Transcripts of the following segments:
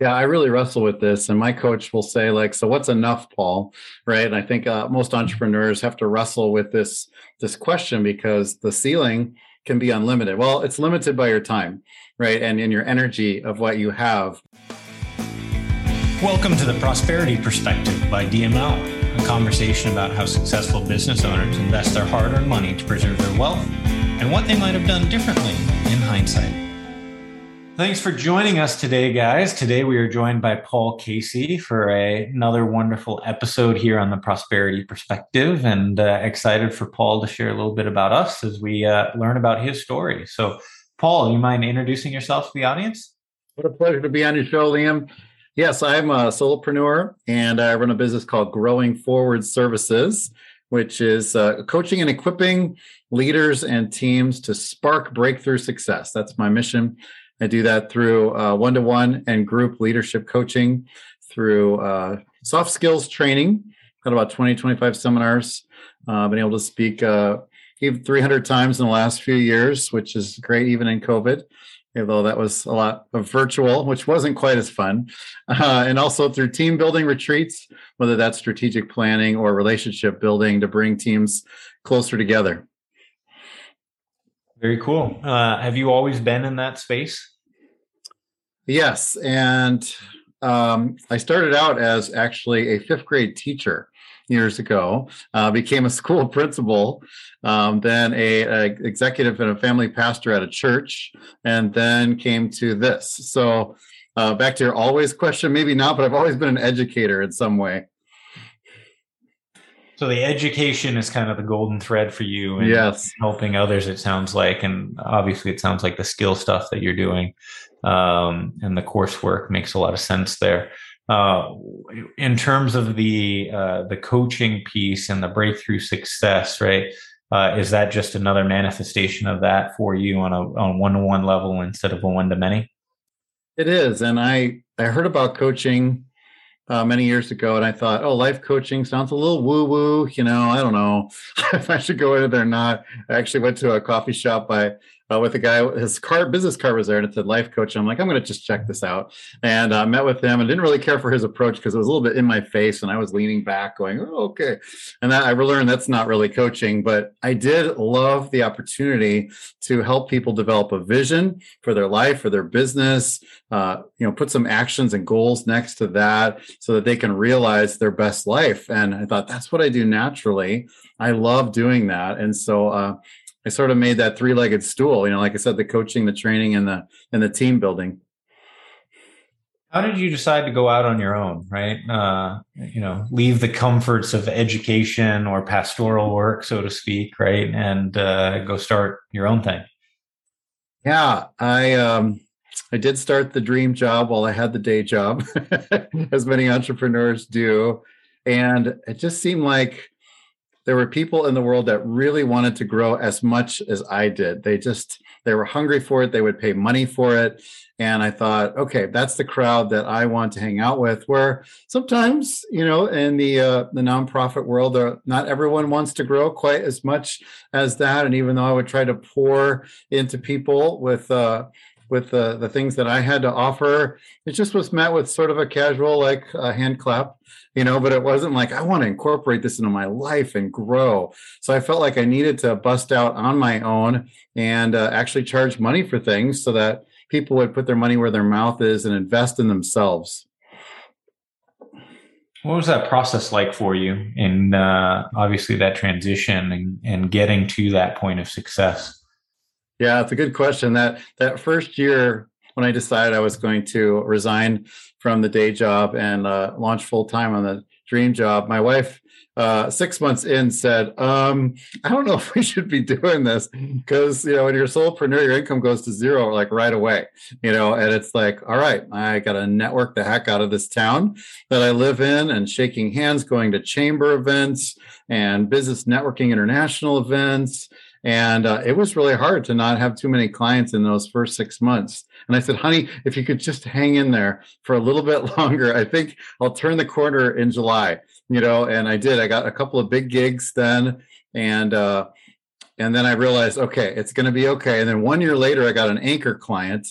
Yeah, I really wrestle with this, and my coach will say, like, "So what's enough, Paul?" Right? And I think uh, most entrepreneurs have to wrestle with this this question because the ceiling can be unlimited. Well, it's limited by your time, right, and in your energy of what you have. Welcome to the Prosperity Perspective by DML, a conversation about how successful business owners invest their hard-earned money to preserve their wealth and what they might have done differently in hindsight. Thanks for joining us today, guys. Today we are joined by Paul Casey for a, another wonderful episode here on the Prosperity Perspective, and uh, excited for Paul to share a little bit about us as we uh, learn about his story. So, Paul, you mind introducing yourself to the audience? What a pleasure to be on your show, Liam. Yes, I'm a solopreneur, and I run a business called Growing Forward Services, which is uh, coaching and equipping leaders and teams to spark breakthrough success. That's my mission I do that through one to one and group leadership coaching, through uh, soft skills training. Got about 20, 25 seminars. Uh, been able to speak uh, even 300 times in the last few years, which is great, even in COVID, although that was a lot of virtual, which wasn't quite as fun. Uh, and also through team building retreats, whether that's strategic planning or relationship building to bring teams closer together. Very cool. Uh, have you always been in that space? Yes. And um, I started out as actually a fifth grade teacher years ago, uh, became a school principal, um, then a, a, executive and a family pastor at a church, and then came to this. So uh, back to your always question, maybe not, but I've always been an educator in some way. So the education is kind of the golden thread for you and yes. helping others, it sounds like. And obviously it sounds like the skill stuff that you're doing um, and the coursework makes a lot of sense there. Uh, in terms of the uh, the coaching piece and the breakthrough success, right? Uh, is that just another manifestation of that for you on a on one to one level instead of a one to many? It is, and I I heard about coaching uh, many years ago, and I thought, oh, life coaching sounds a little woo woo. You know, I don't know if I should go into there or not. I actually went to a coffee shop by uh, with a guy. His car business card was there, and it said life coach. I'm like, I'm going to just check this out, and uh, met with him, and didn't really care for his approach because it was a little bit in my face, and I was leaning back, going, oh, okay. And that, I learned that's not really coaching, but I did love the opportunity to help people develop a vision for their life, for their business. Uh, you know, put some actions and goals next to that, so that they can realize their best life. And I thought that's what I do naturally. I love doing that, and so uh, I sort of made that three-legged stool. You know, like I said, the coaching, the training, and the and the team building. How did you decide to go out on your own? Right, uh, you know, leave the comforts of education or pastoral work, so to speak, right, and uh, go start your own thing. Yeah, I um, I did start the dream job while I had the day job, as many entrepreneurs do, and it just seemed like there were people in the world that really wanted to grow as much as I did. They just they were hungry for it. They would pay money for it. And I thought, okay, that's the crowd that I want to hang out with. Where sometimes, you know, in the uh, the nonprofit world, uh, not everyone wants to grow quite as much as that. And even though I would try to pour into people with uh, with the, the things that I had to offer. It just was met with sort of a casual, like a hand clap, you know, but it wasn't like I want to incorporate this into my life and grow. So I felt like I needed to bust out on my own and uh, actually charge money for things so that people would put their money where their mouth is and invest in themselves. What was that process like for you in uh, obviously that transition and, and getting to that point of success? Yeah, it's a good question. That that first year when I decided I was going to resign from the day job and uh, launch full time on the dream job, my wife uh, six months in said, um, "I don't know if we should be doing this because you know when you're a solopreneur, your income goes to zero like right away, you know." And it's like, all right, I got to network the heck out of this town that I live in, and shaking hands, going to chamber events and business networking international events and uh, it was really hard to not have too many clients in those first six months. And I said, honey, if you could just hang in there for a little bit longer, I think I'll turn the corner in July, you know, and I did. I got a couple of big gigs then. And, uh, and then I realized, okay, it's going to be okay. And then one year later, I got an anchor client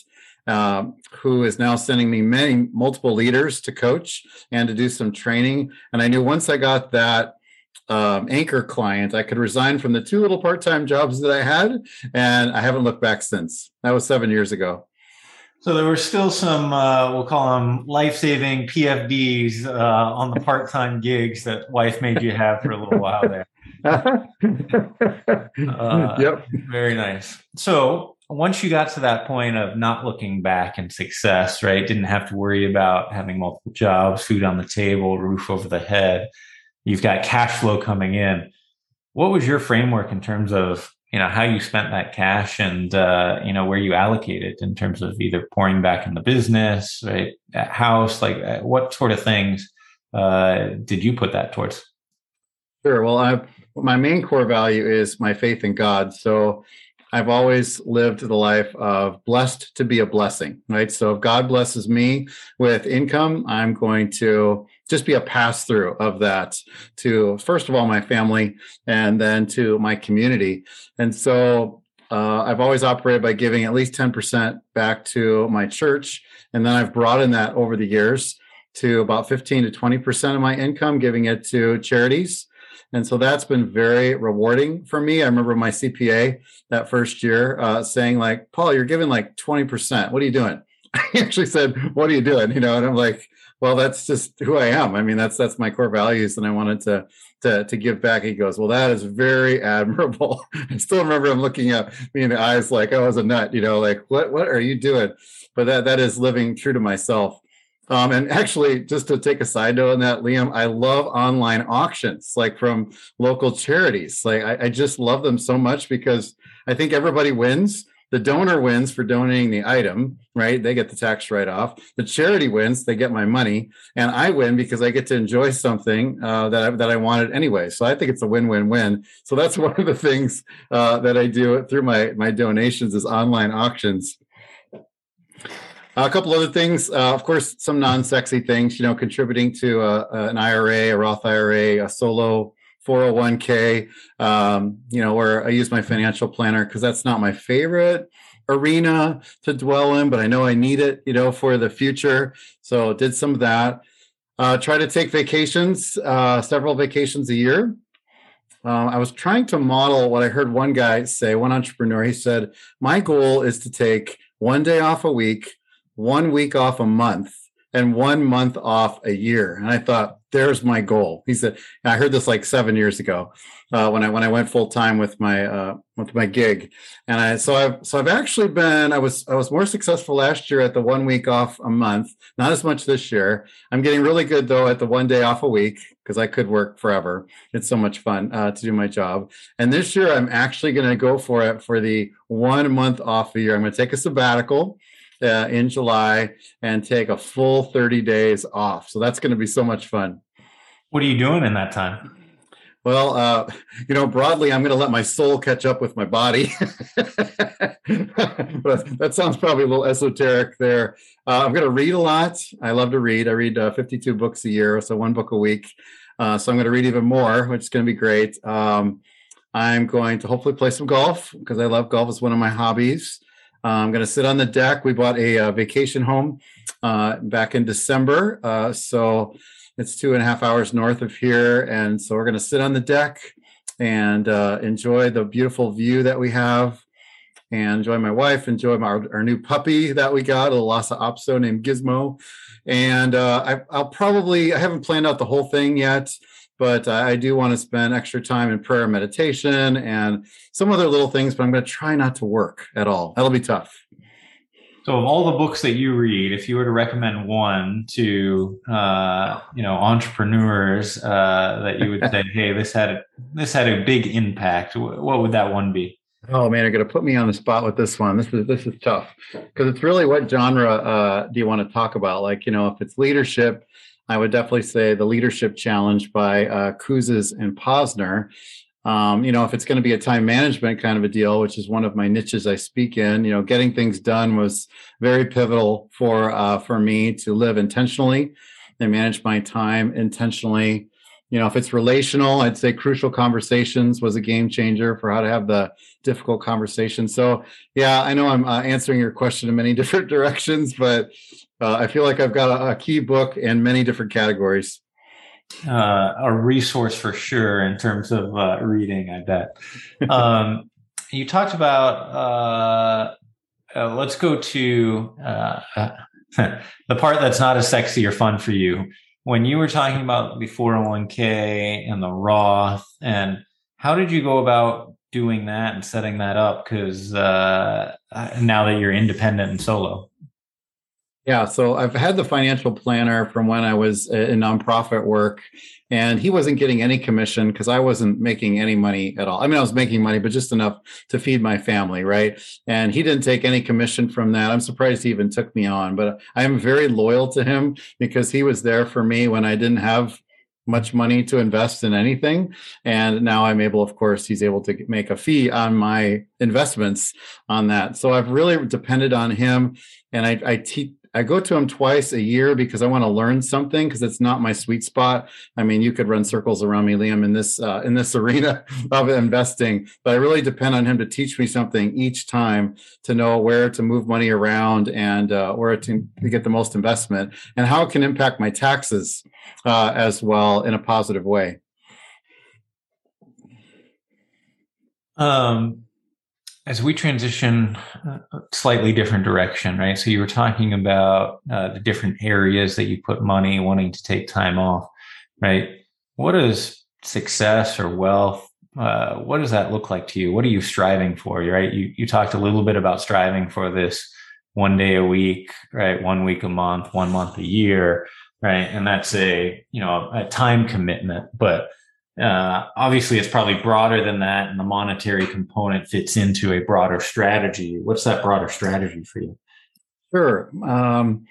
uh, who is now sending me many multiple leaders to coach and to do some training. And I knew once I got that um, anchor client, I could resign from the two little part time jobs that I had, and I haven't looked back since. That was seven years ago. So there were still some, uh, we'll call them life-saving PFDs uh, on the part-time gigs that wife made you have for a little while there. uh, yep. Very nice. So once you got to that point of not looking back and success, right? Didn't have to worry about having multiple jobs, food on the table, roof over the head. You've got cash flow coming in. What was your framework in terms of you know how you spent that cash and uh, you know where you allocate it in terms of either pouring back in the business right at house like uh, what sort of things uh, did you put that towards? Sure. Well I, my main core value is my faith in god. So I've always lived the life of blessed to be a blessing, right? So if God blesses me with income, I'm going to just be a pass through of that to, first of all, my family and then to my community. And so uh, I've always operated by giving at least 10% back to my church. And then I've broadened that over the years to about 15 to 20% of my income, giving it to charities. And so that's been very rewarding for me. I remember my CPA that first year uh, saying, like, Paul, you're giving like 20%. What are you doing? He actually said, What are you doing? You know, and I'm like, well, that's just who I am. I mean, that's that's my core values, and I wanted to to to give back. He goes, well, that is very admirable. I still remember him looking at me in the eyes like I was a nut, you know, like what what are you doing? But that that is living true to myself. Um, and actually, just to take a side note on that, Liam, I love online auctions, like from local charities. Like I, I just love them so much because I think everybody wins. The donor wins for donating the item, right? They get the tax write off. The charity wins; they get my money, and I win because I get to enjoy something uh, that I, that I wanted anyway. So I think it's a win-win-win. So that's one of the things uh, that I do through my my donations is online auctions a couple other things, uh, of course, some non-sexy things. You know, contributing to a, an IRA, a Roth IRA, a solo 401k. Um, you know, where I use my financial planner because that's not my favorite arena to dwell in, but I know I need it. You know, for the future. So did some of that. Uh, try to take vacations, uh, several vacations a year. Um, I was trying to model what I heard one guy say, one entrepreneur. He said, My goal is to take one day off a week one week off a month and one month off a year. And I thought, there's my goal. He said, I heard this like seven years ago uh, when I when I went full time with my uh, with my gig, and I so I've so I've actually been I was I was more successful last year at the one week off a month, not as much this year. I'm getting really good though at the one day off a week because I could work forever. It's so much fun uh, to do my job. And this year I'm actually going to go for it for the one month off a year. I'm going to take a sabbatical uh, in July and take a full 30 days off. So that's going to be so much fun. What are you doing in that time? Well, uh, you know, broadly, I'm going to let my soul catch up with my body. but that sounds probably a little esoteric there. Uh, I'm going to read a lot. I love to read. I read uh, 52 books a year, so one book a week. Uh, so I'm going to read even more, which is going to be great. Um, I'm going to hopefully play some golf because I love golf. It's one of my hobbies. Uh, I'm going to sit on the deck. We bought a, uh, vacation home uh, back in December. Uh, so it's two and a half hours north of here. And so we're going to sit on the deck and uh, enjoy the beautiful view that we have and enjoy my wife, enjoy my, our, new puppy that we got, a Lhasa Apso named Gizmo. And I, I'll probably, I haven't planned out the whole thing yet but I do want to spend extra time in prayer and meditation and some other little things, but I'm going to try not to work at all. That'll be tough. So, of all the books that you read, if you were to recommend one to uh, you know entrepreneurs uh, that you would say, "Hey, this had a, this had a big impact," what would that one be? Oh man, you're going to put me on the spot with this one. This is this is tough because it's really what genre uh, do you want to talk about? Like you know, if it's leadership, I would definitely say the Leadership Challenge by uh, Kouzes and Posner. Um, you know, if it's going to be a time management kind of a deal, which is one of my niches I speak in, you know, getting things done was very pivotal for uh, for me to live intentionally and manage my time intentionally. you know, if it's relational, I'd say crucial conversations was a game changer for how to have the difficult conversation. So, yeah, I know I'm uh, answering your question in many different directions, but uh, I feel like I've got a, a key book in many different categories. Uh, a resource for sure in terms of uh, reading, I bet. Um, you talked about, uh, uh, let's go to the part that's not as sexy or fun for you. When you were talking about the 401k and the Roth, and how did you go about doing that and setting that up? Because uh, now that you're independent and solo. Yeah, so I've had the financial planner from when I was uh, in nonprofit work, and he wasn't getting any commission because I wasn't making any money at all. I mean, I was making money, but just enough to feed my family, right? And he didn't take any commission from that. I'm surprised he even took me on, but I am very loyal to him because he was there for me when I didn't have much money to invest in anything. And now I'm able, of course, he's able to make a fee on my investments on that. So I've really depended on him. And I, I teach I go to him twice a year because I want to learn something because it's not my sweet spot. I mean, you could run circles around me, Liam, in this uh, in this arena of investing, but I really depend on him to teach me something each time to know where to move money around and uh, where to, to, get the most investment and how it can impact my taxes uh, as well in a positive way. Um, as we transition a slightly different direction, right? So you were talking about uh, the different areas that you put money, wanting to take time off, right? What is success or wealth? Uh, what does that look like to you? What are you striving for? Right? You you talked a little bit about striving for this one day a week, right? One week a month, one month a year, right? And that's a you know a time commitment, but uh, obviously, it's probably broader than that, and the monetary component fits into a broader strategy. What's that broader strategy for you? Sure. Um,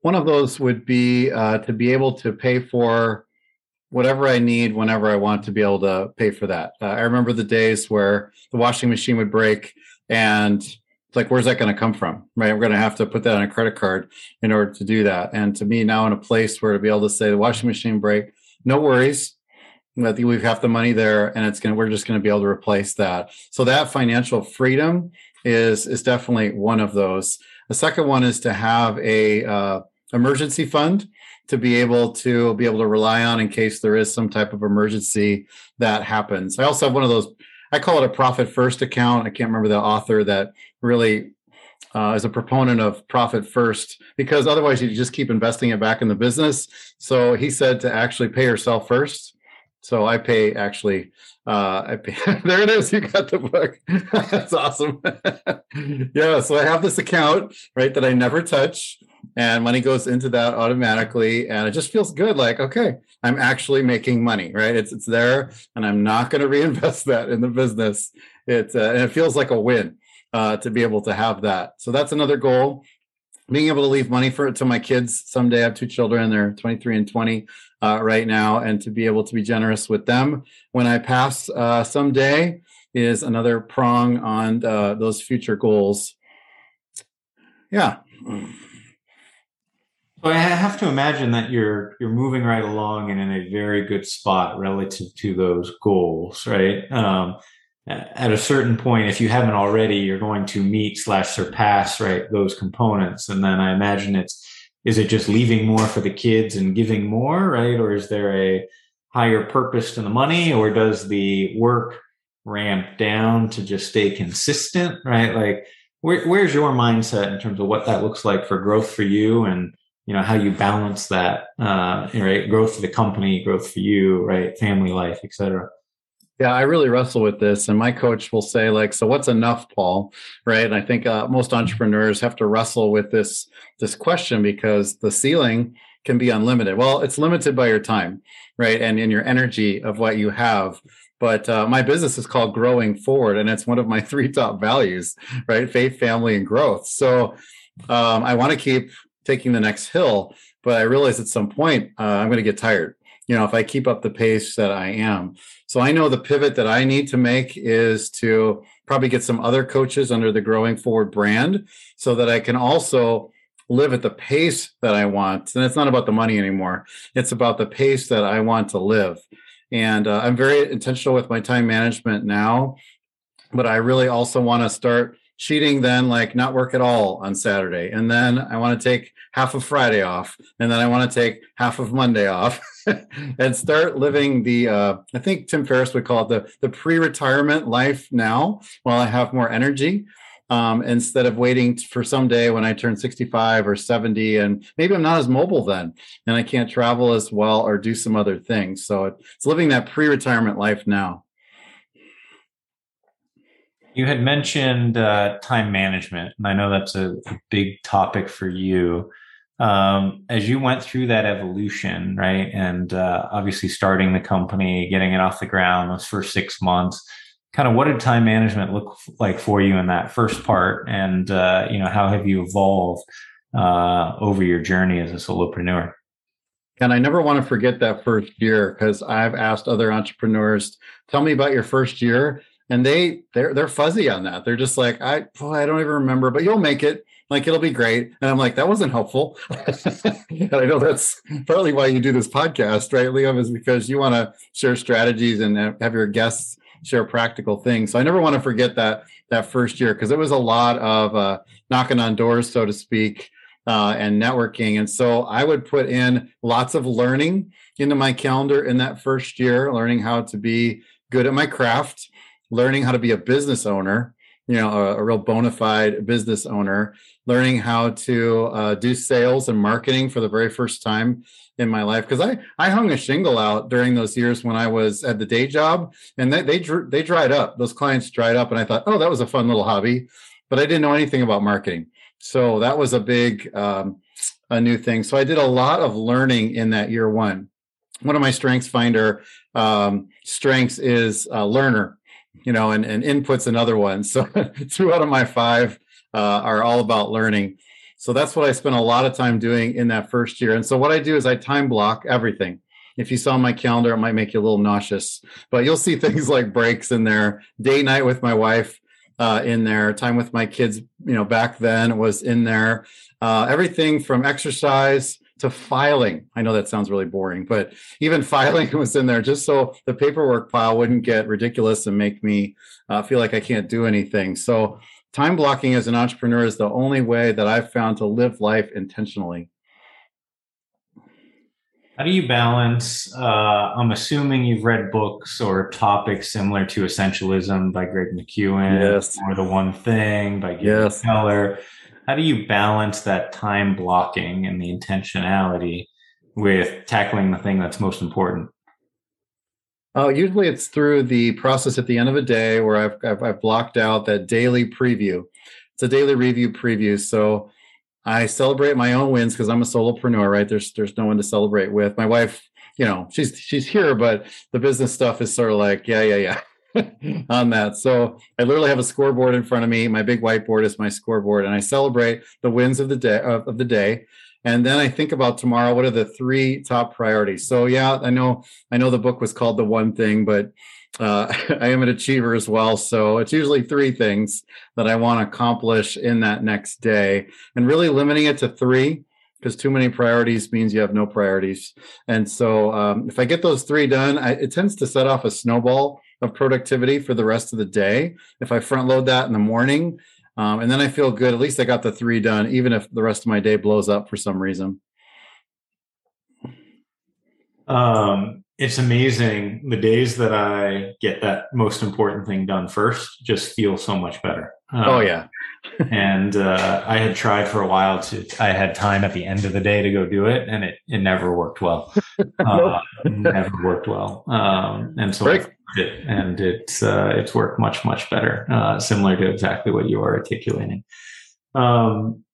one of those would be uh, to be able to pay for whatever I need whenever I want to be able to pay for that. Uh, I remember the days where the washing machine would break and it's like, where's that going to come from? Right. We're going to have to put that on a credit card in order to do that. And to me, now in a place where to be able to say the washing machine break, no worries. Think we have the money there, and it's gonna. We're just gonna be able to replace that. So that financial freedom is is definitely one of those. The second one is to have a uh, emergency fund to be able to be able to rely on in case there is some type of emergency that happens. I also have one of those. I call it a profit first account. I can't remember the author that really uh, is a proponent of profit first because otherwise you just keep investing it back in the business. So he said to actually pay yourself first so I pay actually. Uh, I pay, there it is. You got the book. That's awesome. yeah. So I have this account right that I never touch, and money goes into that automatically, and it just feels good. Like okay, I'm actually making money. Right. It's it's there, and I'm not going to reinvest that in the business. It uh, and it feels like a win uh, to be able to have that. So that's another goal being able to leave money for it to my kids someday. I have two children; they're 23 and 20 uh, right now, and to be able to be generous with them when I pass uh, someday is another prong on uh, those future goals. Yeah. So I have to imagine that you're you're moving right along and in a very good spot relative to those goals, right? Um, at a certain point, if you haven't already, you're going to meet slash surpass right those components, and then I imagine it's is it just leaving more for the kids and giving more, right? Or is there a higher purpose to the money, or does the work ramp down to just stay consistent, right? Like, where, where's your mindset in terms of what that looks like for growth for you, and you know how you balance that, uh, right? Growth for the company, growth for you, right? Family life, etc. Yeah, I really wrestle with this, and my coach will say, like, "So what's enough, Paul?" Right? And I think uh, most entrepreneurs have to wrestle with this this question because the ceiling can be unlimited. Well, it's limited by your time, right, and in your energy of what you have. But uh, my business is called Growing Forward, and it's one of my three top values, right? Faith, family, and growth. So um, I want to keep taking the next hill, but I realize at some point uh, I'm going to get tired you know if i keep up the pace that i am. So i know the pivot that i need to make is to probably get some other coaches under the growing forward brand so that i can also live at the pace that i want. And it's not about the money anymore. It's about the pace that i want to live. And uh, I'm very intentional with my time management now, but I really also want to start cheating then like not work at all on Saturday. And then I want to take half of Friday off. And then I want to take half of Monday off and start living the uh, I think Tim Ferriss would call it the the pre-retirement life now while I have more energy. Um, instead of waiting for someday when I turn 65 or 70, and maybe I'm not as mobile then, and I can't travel as well or do some other things. So it's living that pre retirement life now. You had mentioned uh, time management, and I know that's a, a big topic for you. Um, as you went through that evolution, right, and uh, obviously starting the company, getting it off the ground those first six months, kind of what did time management look like for you in that first part, and uh, you know how have you evolved uh, over your journey as a solopreneur? And I never want to forget that first year because I've asked other entrepreneurs, tell me about your first year and they they're they're fuzzy on that. They're just like, I I don't even remember, but you'll make it. Like it'll be great. And I'm like, that wasn't helpful. and I know that's partly why you do this podcast, right, Liam, is because you want to share strategies and have your guests share practical things. So I never want to forget that that first year because it was a lot of uh, knocking on doors, so to speak, uh, and networking. And so I would put in lots of learning into my calendar in that first year, learning how to be good at my craft learning how to be a business owner, you know, a, a real bona fide business owner, learning how to uh, do sales and marketing for the very first time in my life. Because I I hung a shingle out during those years when I was at the day job and they they they dried up. Those clients dried up and I thought oh that was a fun little hobby but I didn't know anything about marketing. So that was a big um, a new thing. So I did a lot of learning in that year one. One of my strengths finder um, strengths is a learner you know, and, and input's another one. So two out of my five uh, are all about learning. So that's what I spent a lot of time doing in that first year. And so what I do is I time block everything. If you saw my calendar, it might make you a little nauseous, but you'll see things like breaks in there, day night with my wife uh, in there, time with my kids. You know, back then was in there. Uh, everything from exercise to filing. I know that sounds really boring, but even filing was in there just so the paperwork pile wouldn't get ridiculous and make me uh, feel like I can't do anything. So, time blocking as an entrepreneur is the only way that I've found to live life intentionally. How do you balance? Uh, I'm assuming you've read books or topics similar to Essentialism by Greg McKeown, yes. or The One Thing by Gary yes. Keller how do you balance that time blocking and the intentionality with tackling the thing that's most important? Oh, usually it's through the process at the end of a day where I've, I've, I've blocked out that daily preview. It's a daily review preview. So I celebrate my own wins because I'm a solopreneur, right? There's there's no one to celebrate with. My wife, you know, she's she's here, but the business stuff is sort of like, yeah, yeah, yeah. on that. So I literally have a scoreboard in front of me. My big whiteboard is my scoreboard, and I celebrate the wins of the day of, the day. And then I think about tomorrow. What are the three top priorities? So yeah, I know I know the book was called The One Thing, but uh, I am an achiever as well. So it's usually three things that I want to accomplish in that next day, and really limiting it to three because too many priorities means you have no priorities. And so um, if I get those three done, I, it tends to set off a snowball of productivity for the rest of the day. If I front load that in the morning, um, and then I feel good, at least I got the three done, even if the rest of my day blows up for some reason. Um, it's amazing the days that I get that most important thing done first just feel so much better. Um, oh yeah. and uh, I had tried for a while to. I had time at the end of the day to go do it, and it it never worked well. Uh, never worked well. Um, and so it, and it's uh, it's worked much much better. Uh, similar to exactly what you are articulating. Um,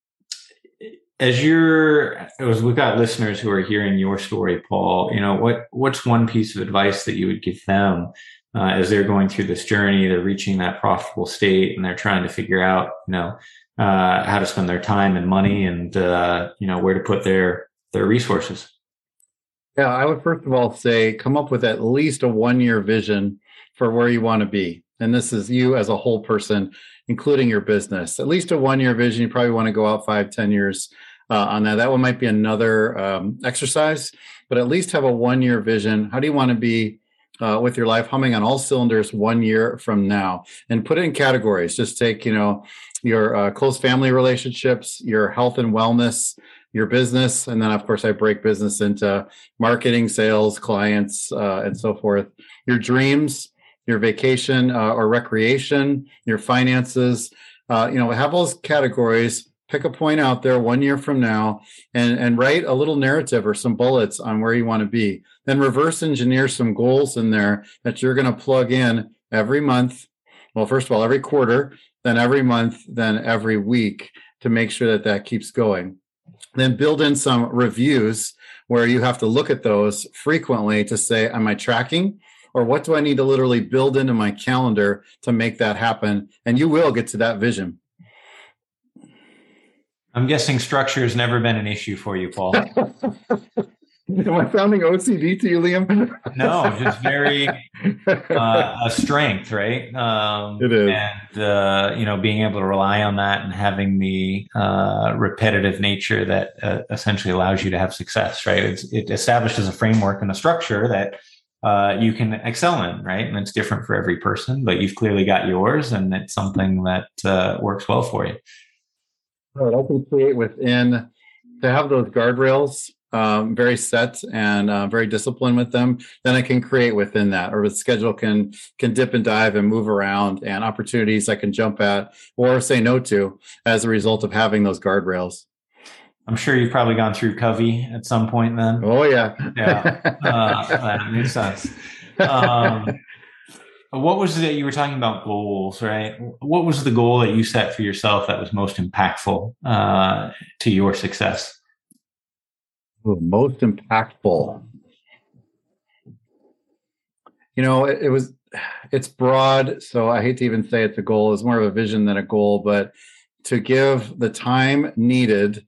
as you're as we've got listeners who are hearing your story paul you know what what's one piece of advice that you would give them uh, as they're going through this journey they're reaching that profitable state and they're trying to figure out you know uh, how to spend their time and money and uh, you know where to put their their resources yeah i would first of all say come up with at least a one year vision for where you want to be and this is you as a whole person including your business at least a one year vision you probably want to go out five ten years uh, on that. That one might be another um, exercise, but at least have a one year vision. How do you want to be uh, with your life humming on all cylinders one year from now and put it in categories just take you know your uh, close family relationships your health and wellness your business. And then of course i break business into marketing sales clients uh, and so forth. Your dreams your vacation uh, or recreation your finances uh, you know have those categories. Pick a point out there one year from now and and write a little narrative or some bullets on where you want to be. Then reverse engineer some goals in there that you're going to plug in every month. Well first of all every quarter then every month then every week to make sure that that keeps going then build in some reviews where you have to look at those frequently to say am i tracking? Or what do i need to literally build into my calendar to make that happen? And you will get to that vision. I'm guessing structure has never been an issue for you, Paul. Am I sounding OCD to you, Liam? no, just very uh, a strength, right? Um, it is, and uh, you know, being able to rely on that and having the uh, repetitive nature that uh, essentially allows you to have success, right? It's, it establishes a framework and a structure that uh, you can excel in, right? And it's different for every person, but you've clearly got yours, and it's something that uh, works well for you. Right. I can create within to have those guardrails um, very set and uh, very disciplined with them. Then I can create within that, or the schedule can can dip and dive and move around, and opportunities I can jump at or say no to as a result of having those guardrails. I'm sure you've probably gone through Covey at some point. Then, oh yeah, yeah, uh, that makes sense. Um, what was it you were talking about goals, right? What was the goal that you set for yourself that was most impactful uh, to your success? Most impactful. You know, it, it was it's broad, so I hate to even say it's a goal. It's more of a vision than a goal, but to give the time needed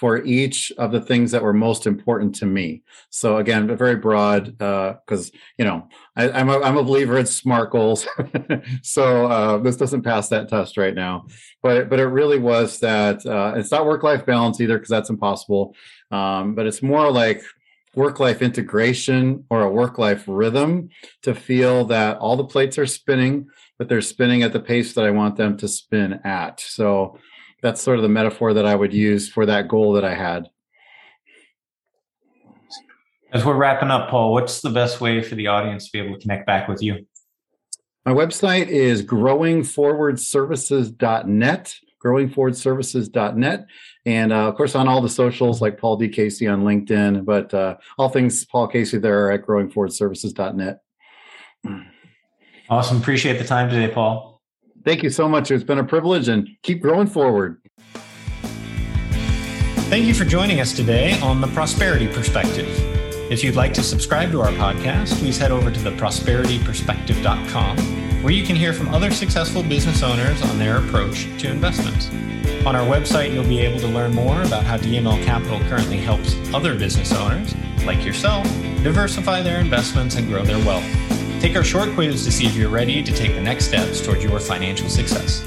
for each of the things that were most important to me. So again, very broad because uh, you know I, am a, I'm a believer in SMART goals. so uh, this doesn't pass that test right now, but but it really was that uh, it's not work life balance either because that's impossible. Um, but it's more like work life integration or a work life rhythm to feel that all the plates are spinning, but they're spinning at the pace that I want them to spin at. So that's sort of the metaphor that I would use for that goal that I had. As we're wrapping up, Paul, what's the best way for the audience to be able to connect back with you? My website is growingforwardservices.net, growingforwardservices.net. And uh, of course, on all the socials like Paul D. Casey on LinkedIn, but uh, all things Paul Casey there at growingforwardservices.net. Awesome. Appreciate the time today, Paul. Thank you so much. It's been a privilege and keep growing forward. Thank you for joining us today on The Prosperity Perspective. If you'd like to subscribe to our podcast, please head over to theprosperityperspective.com, where you can hear from other successful business owners on their approach to investments. On our website, you'll be able to learn more about how DML Capital currently helps other business owners, like yourself, diversify their investments and grow their wealth. Take our short quiz to see if you're ready to take the next steps towards your financial success.